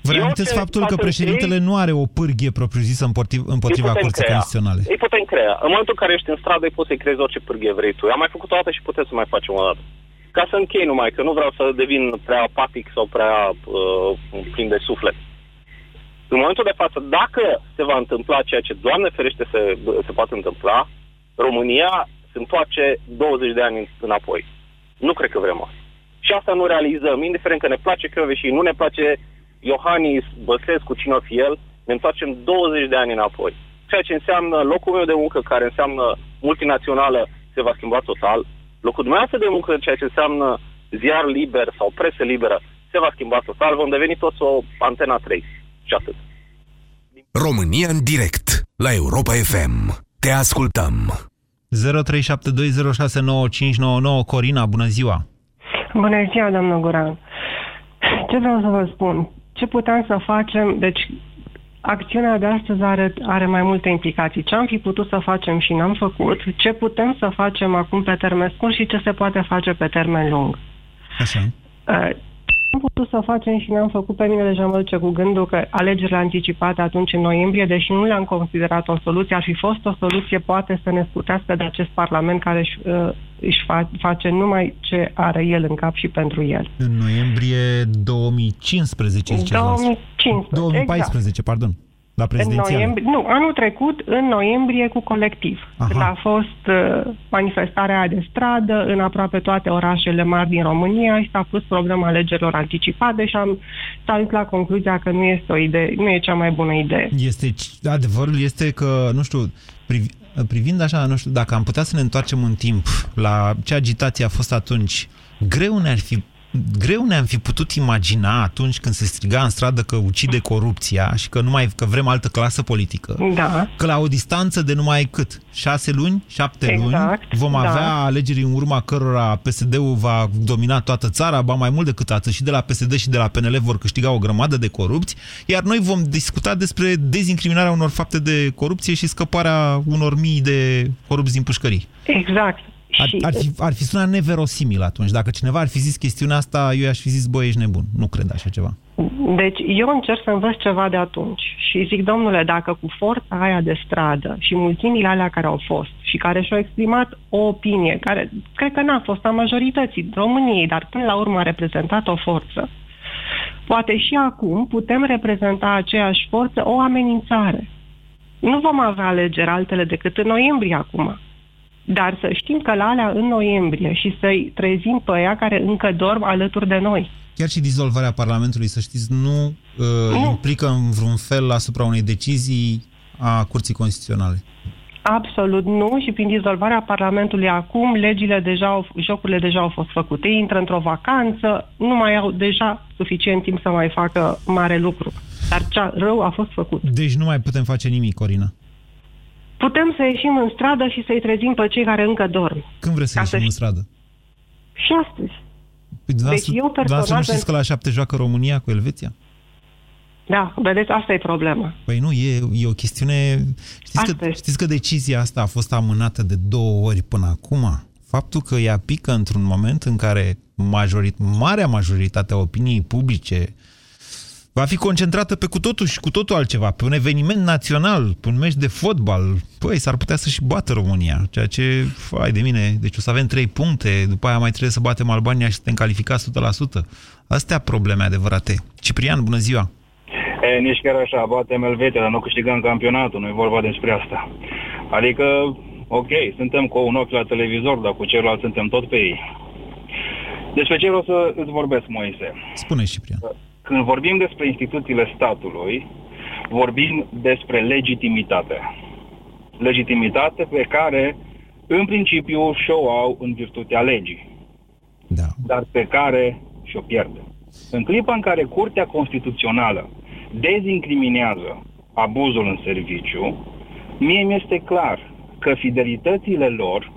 Vă Eu reamintesc ce faptul că fac președintele nu are o pârghie propriu-zisă împotriva, împotriva Îi putem Curții crea. Constituționale. Îi putem crea. În momentul în care ești în stradă, îi poți să-i creezi orice pârghie vrei tu. Am mai făcut o dată și putem să mai facem o dată. Ca să închei numai, că nu vreau să devin prea apatic sau prea uh, plin de suflet. În momentul de față, dacă se va întâmpla ceea ce, Doamne ferește, se, se poate întâmpla, România se întoarce 20 de ani înapoi. Nu cred că vrem asta. Și asta nu realizăm, indiferent că ne place și nu ne place Iohannis, Băsescu, cine o fi el, ne întoarcem 20 de ani înapoi. Ceea ce înseamnă locul meu de muncă, care înseamnă multinațională, se va schimba total. Locul dumneavoastră de muncă, ceea ce înseamnă ziar liber sau presă liberă, se va schimba total. Vom deveni toți o antena 3. Și atât. România în direct la Europa FM. Te ascultăm. 0372069599 Corina, bună ziua! Bună ziua, domnul Guran. Ce vreau să vă spun? Ce putem să facem? Deci, acțiunea de astăzi are, are mai multe implicații. Ce am fi putut să facem și n-am făcut, ce putem să facem acum pe termen scurt și ce se poate face pe termen lung. Așa. Uh, am putut să facem și ne-am făcut pe mine deja mă duce cu gândul că alegerile anticipate atunci în noiembrie, deși nu le-am considerat o soluție, ar fi fost o soluție poate să ne scutească de acest parlament care își, uh, își fa- face numai ce are el în cap și pentru el. În noiembrie 2015, ziceți 2015, 2014, exact. pardon. La În prezidențial. noiembrie, nu, anul trecut, în noiembrie, cu colectiv. Aha. Când a fost uh, manifestarea aia de stradă în aproape toate orașele mari din România și s-a pus problema alegerilor anticipate și am s-a ajuns la concluzia că nu este o idee, nu e cea mai bună idee. Este, adevărul este că, nu știu, privi, privind așa, nu știu, dacă am putea să ne întoarcem în timp la ce agitație a fost atunci, greu ne-ar fi greu ne-am fi putut imagina atunci când se striga în stradă că ucide corupția și că, numai, că vrem altă clasă politică, Da. că la o distanță de numai cât? Șase luni? Șapte Exact, luni? Vom da. avea alegeri în urma cărora PSD-ul va domina toată țara, ba mai mult decât atât, și de la PSD și de la PNL vor câștiga o grămadă de corupți, iar noi vom discuta despre dezincriminarea unor fapte de corupție și scăparea unor mii de corupți din pușcării. Exact. Ar, ar, fi, ar fi sunat neverosimil atunci. Dacă cineva ar fi zis chestiunea asta, eu i-aș fi zis, băi, ești nebun. Nu cred așa ceva. Deci eu încerc să învăț ceva de atunci și zic, domnule, dacă cu forța aia de stradă și mulțimile alea care au fost și care și-au exprimat o opinie, care cred că n-a fost a majorității României, dar până la urmă a reprezentat o forță, poate și acum putem reprezenta aceeași forță o amenințare. Nu vom avea alegeri altele decât în noiembrie acum. Dar să știm că la alea în noiembrie și să-i trezim pe ea care încă dorm alături de noi. Chiar și dizolvarea Parlamentului, să știți, nu, uh, implică în vreun fel asupra unei decizii a Curții Constituționale. Absolut nu și prin dizolvarea Parlamentului acum, legile deja au, jocurile deja au fost făcute. Ei intră într-o vacanță, nu mai au deja suficient timp să mai facă mare lucru. Dar cea rău a fost făcut. Deci nu mai putem face nimic, Corina. Putem să ieșim în stradă și să-i trezim pe cei care încă dorm. Când vreți să Ca ieșim să în ș- stradă? Și astăzi. Păi, dumneavoastră- eu personal dumneavoastră nu știți pentru- că la șapte joacă România cu Elveția? Da, vedeți, asta e problema. Păi nu, e, e o chestiune... Știți că, știți că decizia asta a fost amânată de două ori până acum? Faptul că ea pică într-un moment în care majorit, marea majoritate a opiniei publice va fi concentrată pe cu totul și cu totul altceva, pe un eveniment național, pe un meci de fotbal. Păi, s-ar putea să-și bată România, ceea ce, fai de mine, deci o să avem trei puncte, după aia mai trebuie să batem Albania și să suntem calificați 100%. Astea probleme adevărate. Ciprian, bună ziua! E, nici chiar așa, batem Elveția, dar nu câștigăm campionatul, nu e vorba despre asta. Adică, ok, suntem cu un ochi la televizor, dar cu celălalt suntem tot pe ei. Despre ce vreau să îți vorbesc, Moise? Spune, Ciprian. Când vorbim despre instituțiile statului, vorbim despre legitimitate. Legitimitate pe care, în principiu, și-o au în virtutea legii. Da. Dar pe care și-o pierde. În clipa în care Curtea Constituțională dezincriminează abuzul în serviciu, mie mi este clar că fidelitățile lor,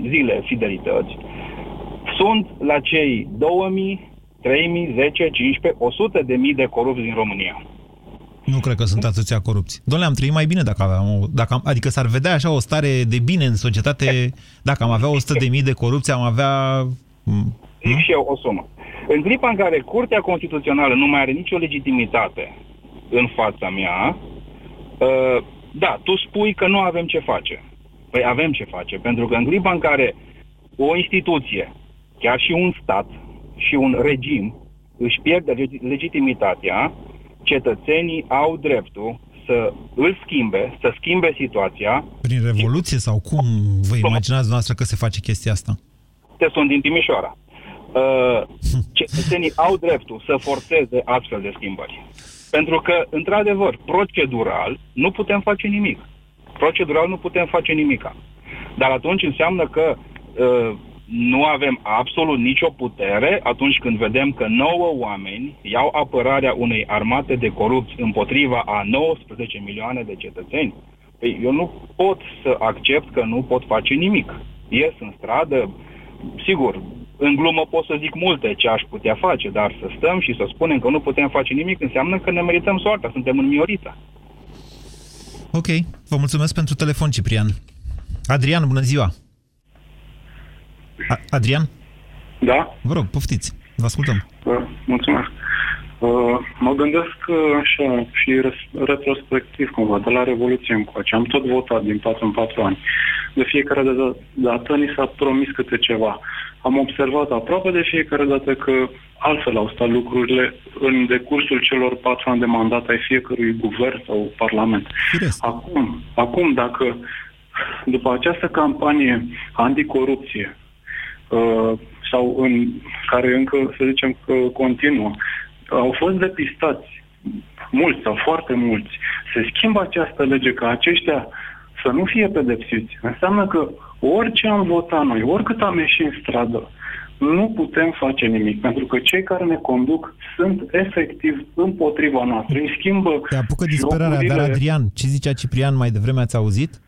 zile fidelități, sunt la cei 2000, 3000, 10, 15, 100 de mii de corupți din România. Nu cred că sunt atâția corupți. Doamne, am trăit mai bine dacă aveam o, dacă am, adică s-ar vedea așa o stare de bine în societate, dacă am avea 100 de mii de corupți, am avea... m, Zic și eu o sumă. În clipa în care Curtea Constituțională nu mai are nicio legitimitate în fața mea, uh, da, tu spui că nu avem ce face. Păi avem ce face, pentru că în clipa în care o instituție, chiar și un stat și un regim își pierde legi- legitimitatea, cetățenii au dreptul să îl schimbe, să schimbe situația. Prin revoluție sau cum vă imaginați dumneavoastră că se face chestia asta? Te sunt din Timișoara. Uh, cetățenii au dreptul să forțeze astfel de schimbări. Pentru că, într-adevăr, procedural nu putem face nimic. Procedural nu putem face nimica. Dar atunci înseamnă că uh, nu avem absolut nicio putere atunci când vedem că 9 oameni iau apărarea unei armate de corupți împotriva a 19 milioane de cetățeni. Păi eu nu pot să accept că nu pot face nimic. Ies în stradă, sigur, în glumă pot să zic multe ce aș putea face, dar să stăm și să spunem că nu putem face nimic înseamnă că ne merităm soarta, suntem în miorită. Ok, vă mulțumesc pentru telefon, Ciprian. Adrian, bună ziua! A Adrian? Da? Vă rog, poftiți, vă ascultăm. Uh, mulțumesc. Uh, mă gândesc uh, așa și res- retrospectiv cumva, de la Revoluție încoace. Am tot votat din 4 în 4 ani. De fiecare dată, dată ni s-a promis câte ceva. Am observat aproape de fiecare dată că altfel au stat lucrurile în decursul celor patru ani de mandat ai fiecărui guvern sau parlament. Acum, acum, dacă după această campanie anticorupție uh, sau în care încă, să zicem că continuă, au fost depistați mulți sau foarte mulți, se schimbă această lege ca aceștia să nu fie pedepsiți. Înseamnă că orice am votat noi, oricât am ieșit în stradă, nu putem face nimic, pentru că cei care ne conduc sunt efectiv împotriva noastră. Îi schimbă Te apucă disperarea, dar Adrian, ce zicea Ciprian mai devreme, ați auzit?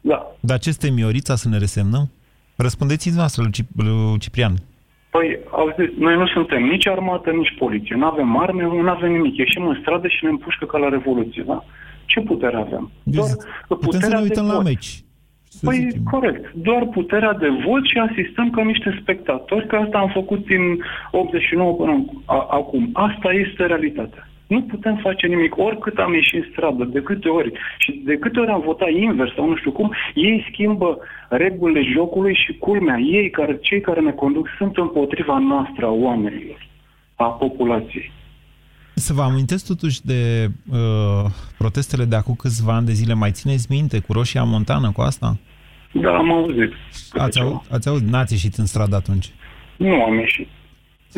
Da. Dar ce este Miorița să ne resemnăm? Răspundeți-ți noastră, lui Cip- lui Ciprian. Păi, auziți, noi nu suntem nici armată, nici poliție. Nu avem arme, nu avem nimic. Ieșim în stradă și ne împușcă ca la Revoluție, da? Ce putere avem? Doar Putem să ne uităm de la vot. meci. Păi, corect. Doar puterea de vot și asistăm ca niște spectatori, că asta am făcut din 89 până în- a, acum. Asta este realitatea. Nu putem face nimic. Oricât am ieșit în stradă, de câte ori, și de câte ori am votat invers sau nu știu cum, ei schimbă regulile jocului și culmea. Ei, care, cei care ne conduc, sunt împotriva noastră a oamenilor, a populației. Să vă amintesc totuși de uh, protestele de acum câțiva ani de zile. Mai țineți minte cu Roșia Montană, cu asta? Da, am auzit. Ați, au, ați auzit? N-ați ieșit în stradă atunci. Nu am ieșit.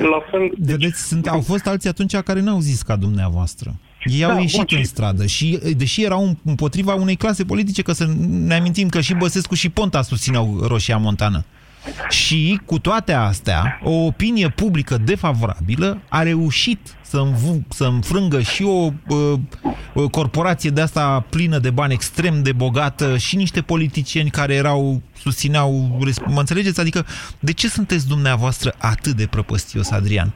La fel... Vedeți, sunt, au fost alții atunci care n-au zis ca dumneavoastră. Ei Da, au ieșit bun, în și- stradă și, deși erau împotriva unei clase politice, că să ne amintim că și Băsescu și Ponta susțineau Roșia Montană. Și, cu toate astea, o opinie publică defavorabilă a reușit să, învu- să înfrângă și o, uh, o corporație de asta plină de bani, extrem de bogată, și niște politicieni care erau, susțineau, res- mă înțelegeți? Adică, de ce sunteți dumneavoastră atât de prăpăstios, Adrian?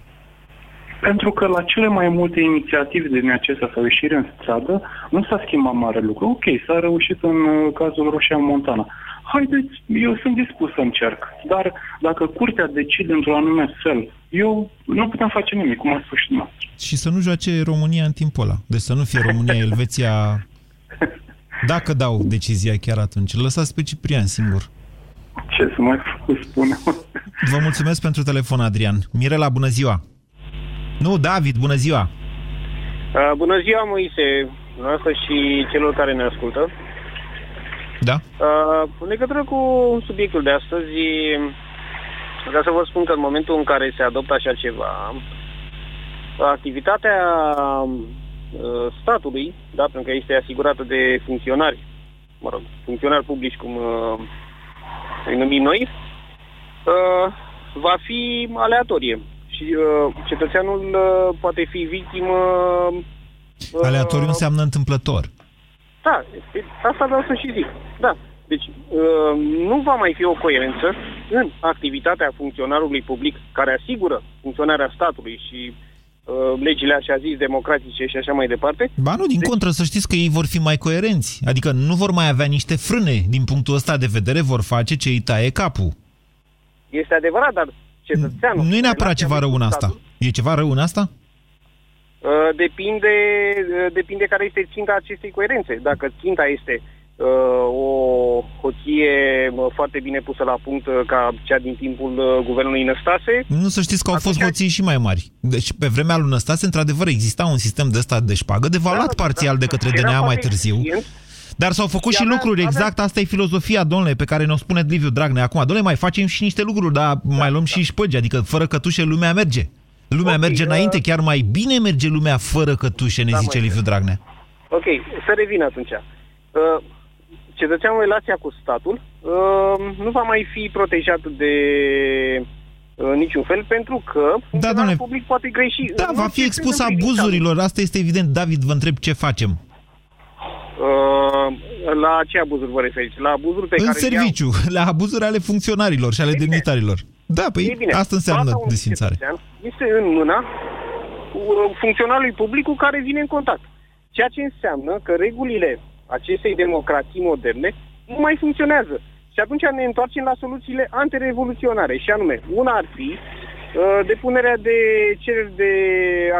Pentru că la cele mai multe inițiative din acestea sau ieșire în stradă, nu s-a schimbat mare lucru. Ok, s-a reușit în uh, cazul Roșia Montana. Haideți, eu sunt dispus să încerc. Dar dacă curtea decide într-un anume fel, eu nu putem face nimic, cum a spus și dumneavoastră. Și să nu joace România în timpul ăla. Deci să nu fie România, Elveția... Dacă dau decizia chiar atunci, îl lăsați pe Ciprian singur. Ce să mai spun? Vă mulțumesc pentru telefon, Adrian. Mirela, bună ziua! Nu, David, bună ziua! Uh, bună ziua, Moise, noastră și celor care ne ascultă. Da? Uh, în legătură cu subiectul de astăzi, vreau să vă spun că în momentul în care se adoptă așa ceva, activitatea uh, statului, da, pentru că este asigurată de funcționari, mă rog, funcționari publici, cum uh, îi numim noi, uh, va fi aleatorie. Și uh, cetățeanul uh, poate fi victimă... Uh, Aleatoriu înseamnă întâmplător. Da, e- asta vreau să și zic. Da. Deci uh, nu va mai fi o coerență în activitatea funcționarului public care asigură funcționarea statului și uh, legile așa zis democratice și așa mai departe. Ba nu, din contră, să știți că ei vor fi mai coerenți. Adică nu vor mai avea niște frâne. Din punctul ăsta de vedere vor face ce îi taie capul. Este adevărat, dar cetățeanul... Nu e neapărat relația ceva lui rău în cu asta. statul, E ceva rău în asta? Uh, depinde, uh, depinde care este ținta acestei coerențe. Dacă ținta este uh, o hoție uh, foarte bine pusă la punct uh, ca cea din timpul uh, guvernului Năstase, Nu să știți că au fost hoții și mai mari. Deci, pe vremea lui Năstase, într-adevăr, exista un sistem de ăsta de șpagă, devalat parțial de către Era DNA mai foarte târziu. Dar s-au făcut și lucruri, exact asta e filozofia, domnule, pe care ne-o spune Liviu Dragnea acum. Domnule, mai facem și niște lucruri, dar mai luăm și șpăgi, adică fără cătușe lumea merge. Lumea merge înainte, chiar mai bine merge lumea fără cătușe, ne Da, zice măi. Liviu Dragnea. Ok, să revin atunci. Uh, cetățeanul în relația cu statul uh, nu va mai fi protejat de uh, niciun fel pentru că funcționarul domnule. public poate greși. Da, în va orice fi expus fel în privința abuzurilor, asta este evident. David, vă întreb ce facem. Uh, la ce abuzuri vă referiți? La abuzuri pe În care le iau- serviciu, la abuzuri ale funcționarilor și ale demnitarilor. Da, păi Ei bine, asta înseamnă plata unui desfințare. cetățean Este în mâna uh, funcționarului public cu care vine în contact. Ceea ce înseamnă că regulile acestei democrații moderne nu mai funcționează. Și atunci ne întoarcem la soluțiile antirevoluționare. Și anume, una ar fi uh, depunerea de cereri de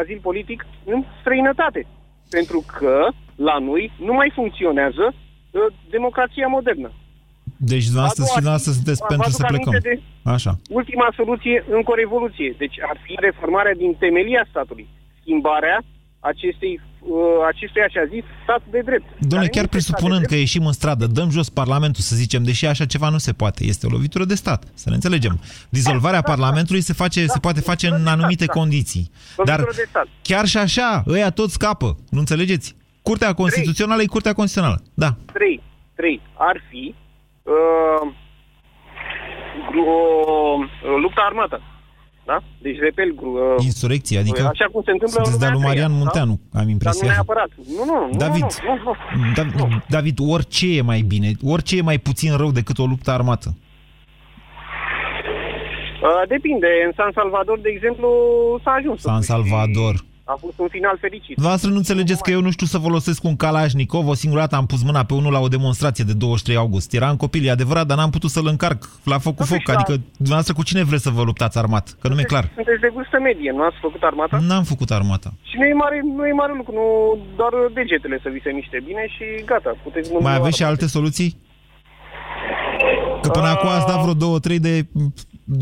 azil politic în străinătate. Pentru că la noi nu mai funcționează uh, democrația modernă. Deci dumneavoastră A doua și dumneavoastră zi, sunteți vă pentru aduc să plecăm. aminte de- Așa. Ultima soluție încă o revoluție. Deci ar fi reformarea din temelia statului. Schimbarea acestei, uh, acestui așa zis stat de drept. Domnule, Care chiar nu este stat presupunând de că drept. ieșim în stradă, dăm jos Parlamentul, să zicem, deși așa ceva nu se poate, este o lovitură de stat, să ne înțelegem. Dizolvarea Parlamentului se, face, se poate face în anumite condiții. Dar Lovitură de stat. chiar și așa, ăia toți scapă, nu înțelegeți? Curtea Constituțională e Curtea Constituțională, da. Trei. Trei. Ar fi uh, gru- o, o luptă armată. Da? Deci, repel, gru- uh, Insurecție, adică Așa cum se întâmplă în sunteți de-a lui lumea Marian întreia, Munteanu, am Dar nu impresia. neapărat. Nu, nu, nu. David, Nu, nu, nu. David, David, orice e mai bine, orice e mai puțin rău decât o luptă armată. Uh, depinde. În San Salvador, de exemplu, s-a ajuns. San Salvador. A fost un final fericit. Dumneavoastră nu înțelegeți că eu nu știu să folosesc un Kalashnikov. O singură dată am pus mâna pe unul la o demonstrație de 23 august. Era în copil, e adevărat, dar n-am putut să-l încarc la foc cu foc. da. Adică, dumneavoastră, cu cine vreți să vă luptați armat? Că nu mi-e clar. Sunteți de vârstă medie, nu ați făcut armata? N-am făcut armata. Și nu e mare, nu e mare lucru, nu doar degetele să vi se miște bine și gata, puteți mâna Mai aveți și alte soluții? Că până acum ați dat vreo două, trei de...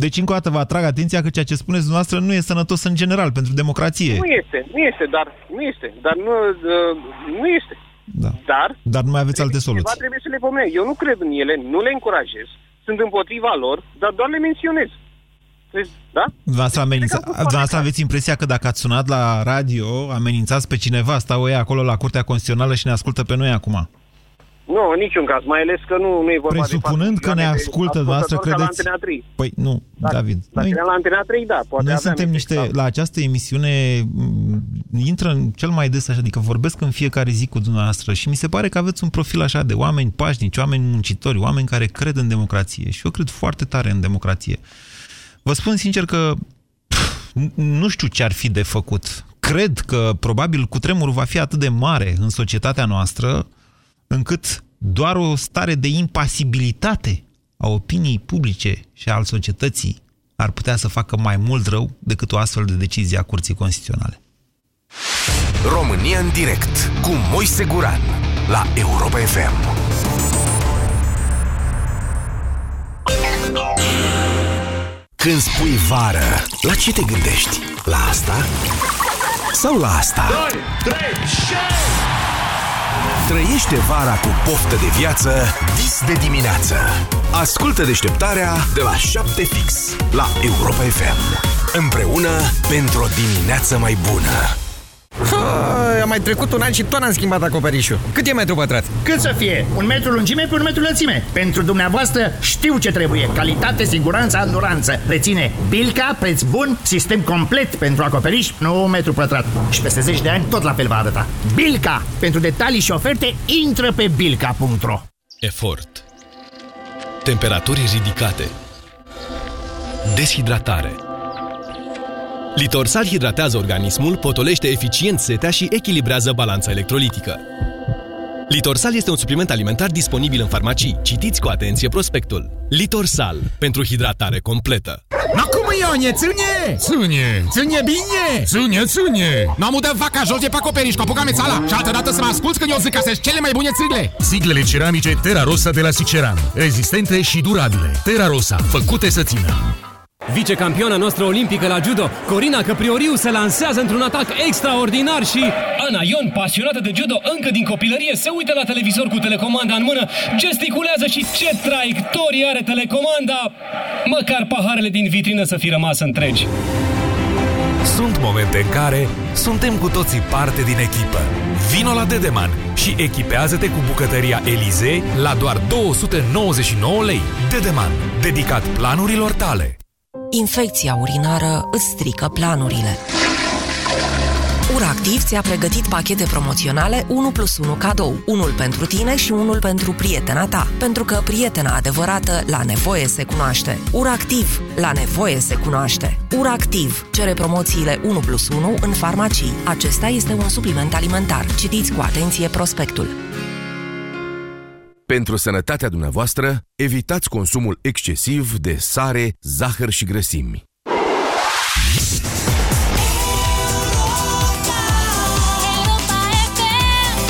Deci, încă o dată, vă atrag atenția că ceea ce spuneți dumneavoastră nu e sănătos în general pentru democrație. Nu este, nu este, dar nu este, dar nu, uh, nu este. Da. Dar Dar nu mai aveți alte ceva soluții. trebuie să le pomenesc. Eu nu cred în ele, nu le încurajez, sunt împotriva lor, dar doar le menționez. Deci, Da? Dumneavoastră, amenința... dumneavoastră aveți impresia că dacă ați sunat la radio, amenințați pe cineva, stau ei acolo la Curtea Constituțională și ne ascultă pe noi acum. Nu, în niciun caz, mai ales că nu, nu e vorba Presupunând de că ne patru milioane de ascultă, dumneavoastră ascultători ca credeți... La Antena 3. Păi nu, David. Dacă Noi, era la Antena 3, da, poate noi aveam suntem niște... La această emisiune m, intră în cel mai des așa, adică vorbesc în fiecare zi cu dumneavoastră și mi se pare că aveți un profil așa de oameni pașnici, oameni muncitori, oameni care cred în democrație și eu cred foarte tare în democrație. Vă spun sincer că pf, nu știu ce ar fi de făcut. Cred că probabil cutremurul va fi atât de mare în societatea noastră încât doar o stare de impasibilitate a opiniei publice și al societății ar putea să facă mai mult rău decât o astfel de decizie a Curții Constituționale. România în direct cu Moise Guran la Europa FM. Când spui vară, la ce te gândești? La asta? Sau la asta? 2, 3, Trăiește vara cu poftă de viață dis de dimineață. Ascultă deșteptarea de la 7 fix la Europa FM. Împreună pentru o dimineață mai bună. Ha, a mai trecut un an și tot n-am schimbat acoperișul. Cât e metru pătrat? Cât să fie? Un metru lungime pe un metru lățime. Pentru dumneavoastră știu ce trebuie. Calitate, siguranță, anduranță. Reține Bilca, preț bun, sistem complet pentru acoperiș, nu un metru pătrat. Și peste 10 de ani tot la fel va arăta. Bilca! Pentru detalii și oferte, intră pe bilca.ro Efort. Temperaturi ridicate. Deshidratare. Litorsal hidratează organismul, potolește eficient setea și echilibrează balanța electrolitică. Litorsal este un supliment alimentar disponibil în farmacii. Citiți cu atenție prospectul. Litorsal. Pentru hidratare completă. Ma cum Ione, ține! Ține! Ține bine! Ține, ține! N-am udat vaca jos de pe acoperiș, cu apucame țala și altă dată să mă asculți când eu zic că sunt cele mai bune țigle! Siglele ceramice Terra Rosa de la Siceran. Rezistente și durabile. Terra Rosa. Făcute să țină. Vicecampioana noastră olimpică la judo, Corina Căprioriu, se lansează într-un atac extraordinar și... Ana Ion, pasionată de judo încă din copilărie, se uită la televizor cu telecomanda în mână, gesticulează și ce traiectorie are telecomanda! Măcar paharele din vitrină să fi rămas întregi. Sunt momente în care suntem cu toții parte din echipă. Vino la Dedeman și echipează-te cu bucătăria Elize la doar 299 lei. Dedeman, dedicat planurilor tale. Infecția urinară îți strică planurile. URACtiv ți-a pregătit pachete promoționale 1 plus 1 cadou, unul pentru tine și unul pentru prietena ta, pentru că prietena adevărată la nevoie se cunoaște. URACtiv, la nevoie se cunoaște. URACtiv cere promoțiile 1 plus 1 în farmacii. Acesta este un supliment alimentar. Citiți cu atenție prospectul. Pentru sănătatea dumneavoastră, evitați consumul excesiv de sare, zahăr și grăsimi.